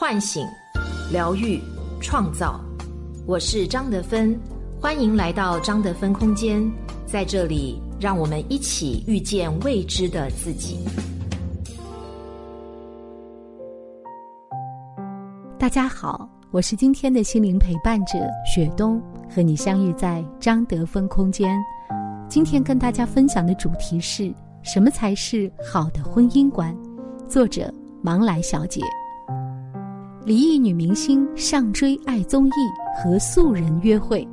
唤醒、疗愈、创造。我是张德芬，欢迎来到张德芬空间，在这里，让我们一起遇见未知的自己。大家好，我是今天的心灵陪伴者雪冬，和你相遇在张德芬空间。今天跟大家分享的主题是什么才是好的婚姻观？作者芒来小姐。离异女明星上追爱综艺和素人约会，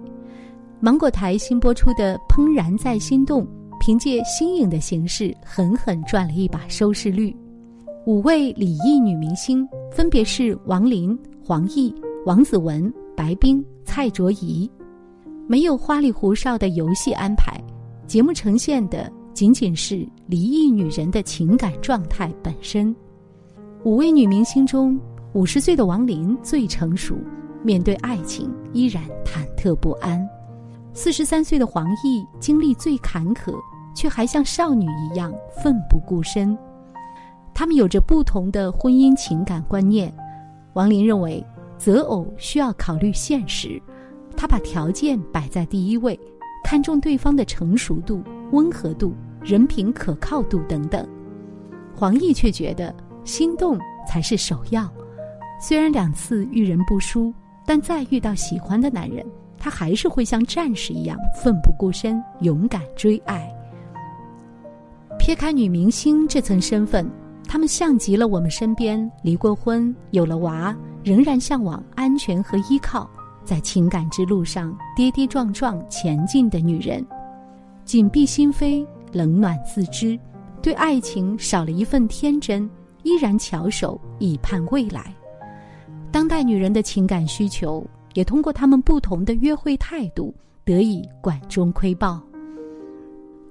芒果台新播出的《怦然在心动》，凭借新颖的形式狠狠赚了一把收视率。五位离异女明星分别是王琳、黄奕、王子文、白冰、蔡卓宜，没有花里胡哨的游戏安排，节目呈现的仅仅是离异女人的情感状态本身。五位女明星中。五十岁的王林最成熟，面对爱情依然忐忑不安；四十三岁的黄奕经历最坎坷，却还像少女一样奋不顾身。他们有着不同的婚姻情感观念。王林认为择偶需要考虑现实，他把条件摆在第一位，看重对方的成熟度、温和度、人品可靠度等等。黄奕却觉得心动才是首要。虽然两次遇人不淑，但再遇到喜欢的男人，他还是会像战士一样奋不顾身、勇敢追爱。撇开女明星这层身份，他们像极了我们身边离过婚、有了娃，仍然向往安全和依靠，在情感之路上跌跌撞撞前进的女人。紧闭心扉，冷暖自知，对爱情少了一份天真，依然翘首以盼未来。当代女人的情感需求，也通过她们不同的约会态度得以管中窥豹。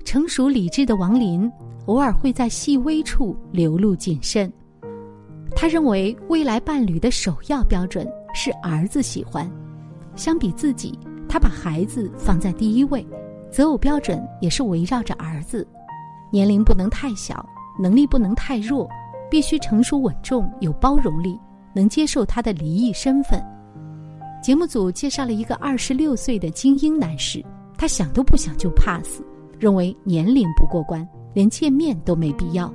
成熟理智的王林，偶尔会在细微处流露谨慎。他认为未来伴侣的首要标准是儿子喜欢，相比自己，他把孩子放在第一位，择偶标准也是围绕着儿子。年龄不能太小，能力不能太弱，必须成熟稳重，有包容力。能接受他的离异身份。节目组介绍了一个二十六岁的精英男士，他想都不想就 pass，认为年龄不过关，连见面都没必要。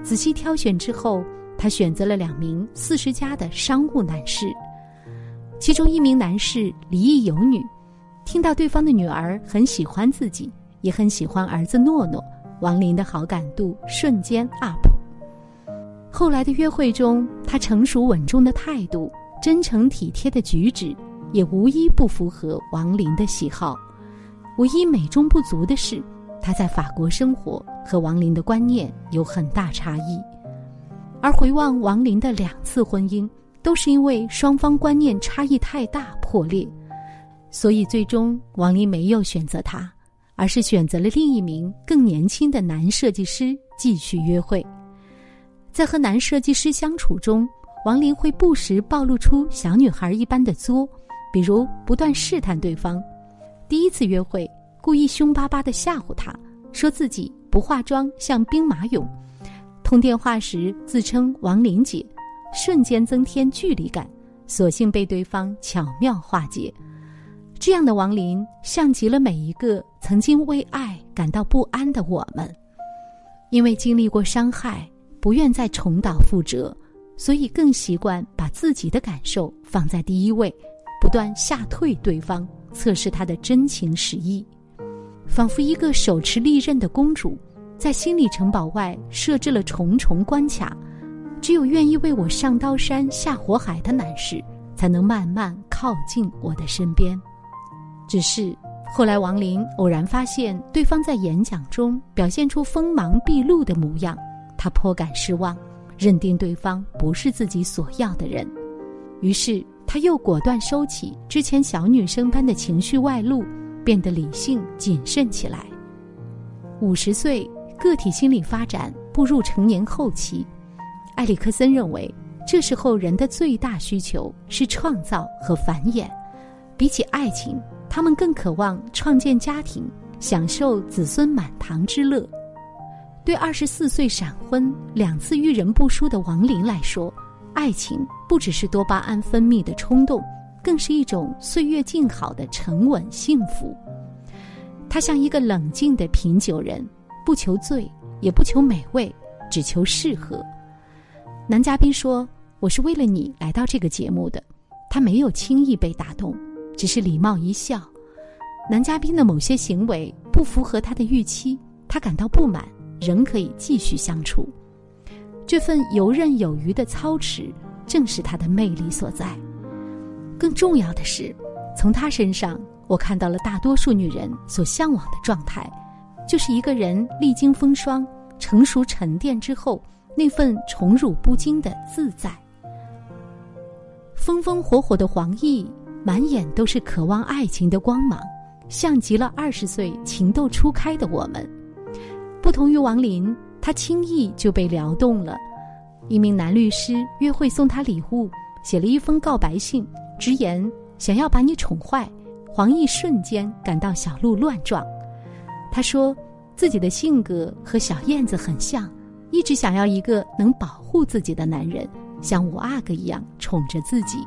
仔细挑选之后，他选择了两名四十加的商务男士。其中一名男士离异有女，听到对方的女儿很喜欢自己，也很喜欢儿子诺诺，王林的好感度瞬间 up。后来的约会中，他成熟稳重的态度、真诚体贴的举止，也无一不符合王林的喜好。唯一美中不足的是，他在法国生活和王林的观念有很大差异。而回望王林的两次婚姻，都是因为双方观念差异太大破裂，所以最终王林没有选择他，而是选择了另一名更年轻的男设计师继续约会。在和男设计师相处中，王林会不时暴露出小女孩一般的作，比如不断试探对方。第一次约会，故意凶巴巴的吓唬他，说自己不化妆像兵马俑；通电话时自称王林姐，瞬间增添距离感，所幸被对方巧妙化解。这样的王林，像极了每一个曾经为爱感到不安的我们，因为经历过伤害。不愿再重蹈覆辙，所以更习惯把自己的感受放在第一位，不断吓退对方，测试他的真情实意，仿佛一个手持利刃的公主，在心理城堡外设置了重重关卡，只有愿意为我上刀山下火海的男士，才能慢慢靠近我的身边。只是后来，王林偶然发现对方在演讲中表现出锋芒毕露的模样。他颇感失望，认定对方不是自己所要的人，于是他又果断收起之前小女生般的情绪外露，变得理性谨慎起来。五十岁，个体心理发展步入成年后期，埃里克森认为，这时候人的最大需求是创造和繁衍，比起爱情，他们更渴望创建家庭，享受子孙满堂之乐。对二十四岁闪婚、两次遇人不淑的王林来说，爱情不只是多巴胺分泌的冲动，更是一种岁月静好的沉稳幸福。他像一个冷静的品酒人，不求醉，也不求美味，只求适合。男嘉宾说：“我是为了你来到这个节目的。”他没有轻易被打动，只是礼貌一笑。男嘉宾的某些行为不符合他的预期，他感到不满，仍可以继续相处。这份游刃有余的操持，正是他的魅力所在。更重要的是，从他身上，我看到了大多数女人所向往的状态，就是一个人历经风霜、成熟沉淀之后，那份宠辱不惊的自在。风风火火的黄奕，满眼都是渴望爱情的光芒，像极了二十岁情窦初开的我们。不同于王林。他轻易就被撩动了，一名男律师约会送他礼物，写了一封告白信，直言想要把你宠坏。黄奕瞬间感到小鹿乱撞。他说自己的性格和小燕子很像，一直想要一个能保护自己的男人，像五阿哥一样宠着自己。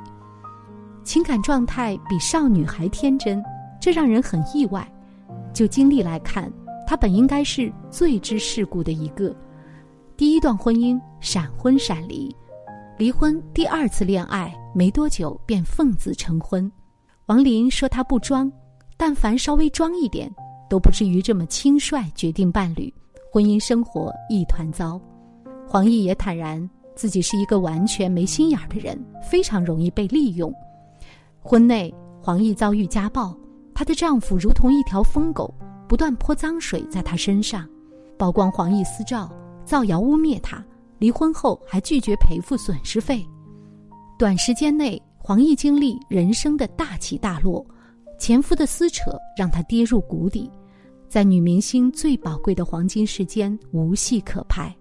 情感状态比少女还天真，这让人很意外。就经历来看。他本应该是最知世故的一个，第一段婚姻闪婚闪离，离婚第二次恋爱没多久便奉子成婚。王林说他不装，但凡稍微装一点，都不至于这么轻率决定伴侣，婚姻生活一团糟。黄奕也坦然自己是一个完全没心眼儿的人，非常容易被利用。婚内黄奕遭遇家暴，她的丈夫如同一条疯狗。不断泼脏水在她身上，曝光黄奕私照，造谣污蔑她。离婚后还拒绝赔付损失费。短时间内，黄奕经历人生的大起大落，前夫的撕扯让她跌入谷底，在女明星最宝贵的黄金时间无戏可拍。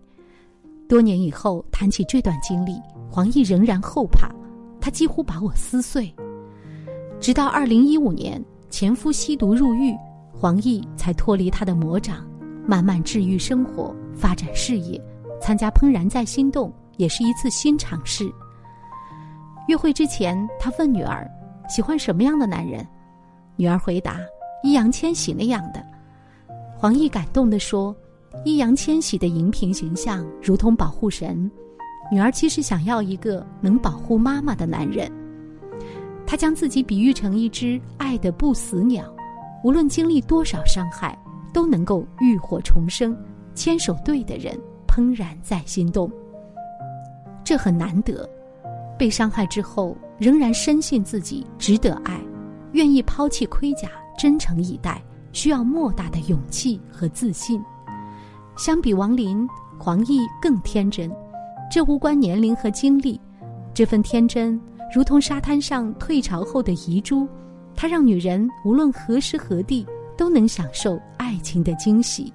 多年以后谈起这段经历，黄奕仍然后怕，他几乎把我撕碎。直到二零一五年，前夫吸毒入狱。黄奕才脱离他的魔掌，慢慢治愈生活，发展事业，参加《怦然在心动》也是一次新尝试。约会之前，他问女儿：“喜欢什么样的男人？”女儿回答：“易烊千玺那样的。”黄奕感动地说：“易烊千玺的荧屏形象如同保护神，女儿其实想要一个能保护妈妈的男人。”他将自己比喻成一只爱的不死鸟。无论经历多少伤害，都能够浴火重生，牵手对的人，怦然在心动。这很难得，被伤害之后仍然深信自己值得爱，愿意抛弃盔甲，真诚以待，需要莫大的勇气和自信。相比王林，黄奕更天真，这无关年龄和经历，这份天真如同沙滩上退潮后的遗珠。它让女人无论何时何地都能享受爱情的惊喜。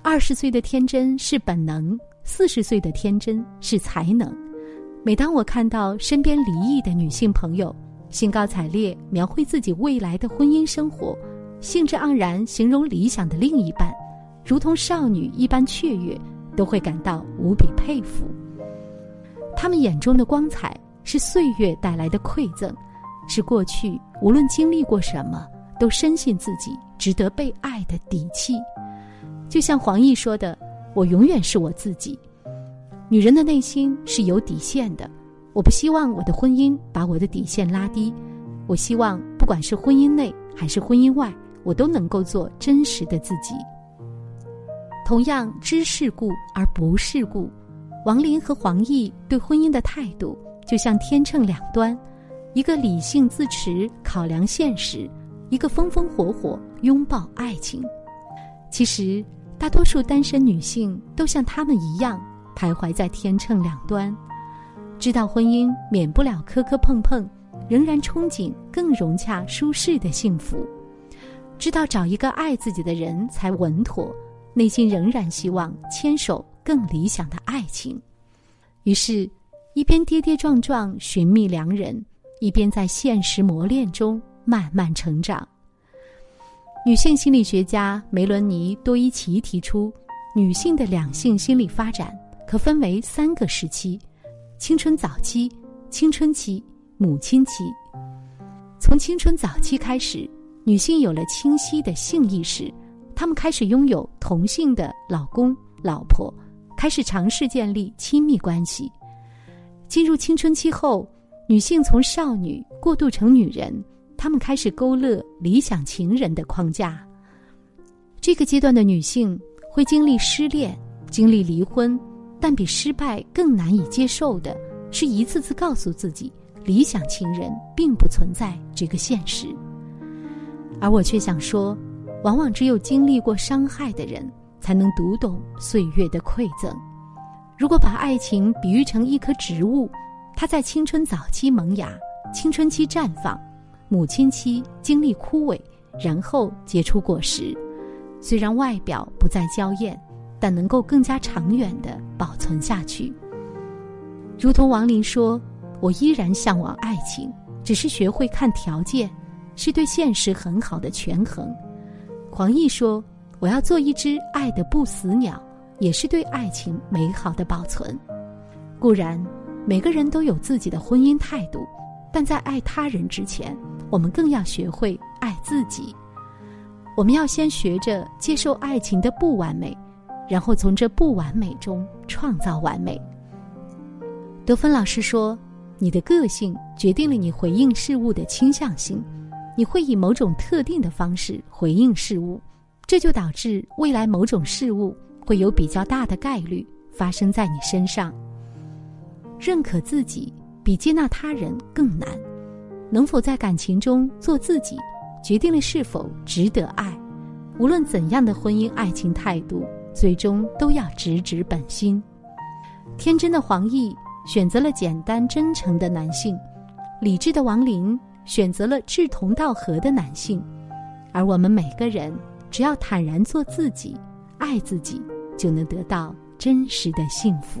二十岁的天真是本能，四十岁的天真是才能。每当我看到身边离异的女性朋友兴高采烈描绘自己未来的婚姻生活，兴致盎然形容理想的另一半，如同少女一般雀跃，都会感到无比佩服。他们眼中的光彩是岁月带来的馈赠。是过去无论经历过什么，都深信自己值得被爱的底气。就像黄奕说的：“我永远是我自己。”女人的内心是有底线的，我不希望我的婚姻把我的底线拉低。我希望不管是婚姻内还是婚姻外，我都能够做真实的自己。同样知世故而不世故，王林和黄奕对婚姻的态度就像天秤两端。一个理性自持，考量现实；一个风风火火，拥抱爱情。其实，大多数单身女性都像他们一样，徘徊在天秤两端，知道婚姻免不了磕磕碰碰，仍然憧憬更融洽舒适的幸福；知道找一个爱自己的人才稳妥，内心仍然希望牵手更理想的爱情。于是，一边跌跌撞撞寻觅良人。一边在现实磨练中慢慢成长。女性心理学家梅伦尼多伊奇提出，女性的两性心理发展可分为三个时期，青春早期、青春期、母亲期。从青春早期开始，女性有了清晰的性意识，她们开始拥有同性的老公、老婆，开始尝试建立亲密关系。进入青春期后，女性从少女过渡成女人，她们开始勾勒理想情人的框架。这个阶段的女性会经历失恋，经历离婚，但比失败更难以接受的是一次次告诉自己，理想情人并不存在这个现实。而我却想说，往往只有经历过伤害的人，才能读懂岁月的馈赠。如果把爱情比喻成一棵植物，它在青春早期萌芽，青春期绽放，母亲期经历枯萎，然后结出果实。虽然外表不再娇艳，但能够更加长远的保存下去。如同王林说：“我依然向往爱情，只是学会看条件，是对现实很好的权衡。”黄奕说：“我要做一只爱的不死鸟，也是对爱情美好的保存。”固然，每个人都有自己的婚姻态度，但在爱他人之前，我们更要学会爱自己。我们要先学着接受爱情的不完美，然后从这不完美中创造完美。德芬老师说：“你的个性决定了你回应事物的倾向性，你会以某种特定的方式回应事物，这就导致未来某种事物会有比较大的概率发生在你身上。认可自己比接纳他人更难，能否在感情中做自己？”决定了是否值得爱，无论怎样的婚姻爱情态度，最终都要直指本心。天真的黄奕选择了简单真诚的男性，理智的王林选择了志同道合的男性，而我们每个人只要坦然做自己，爱自己，就能得到真实的幸福。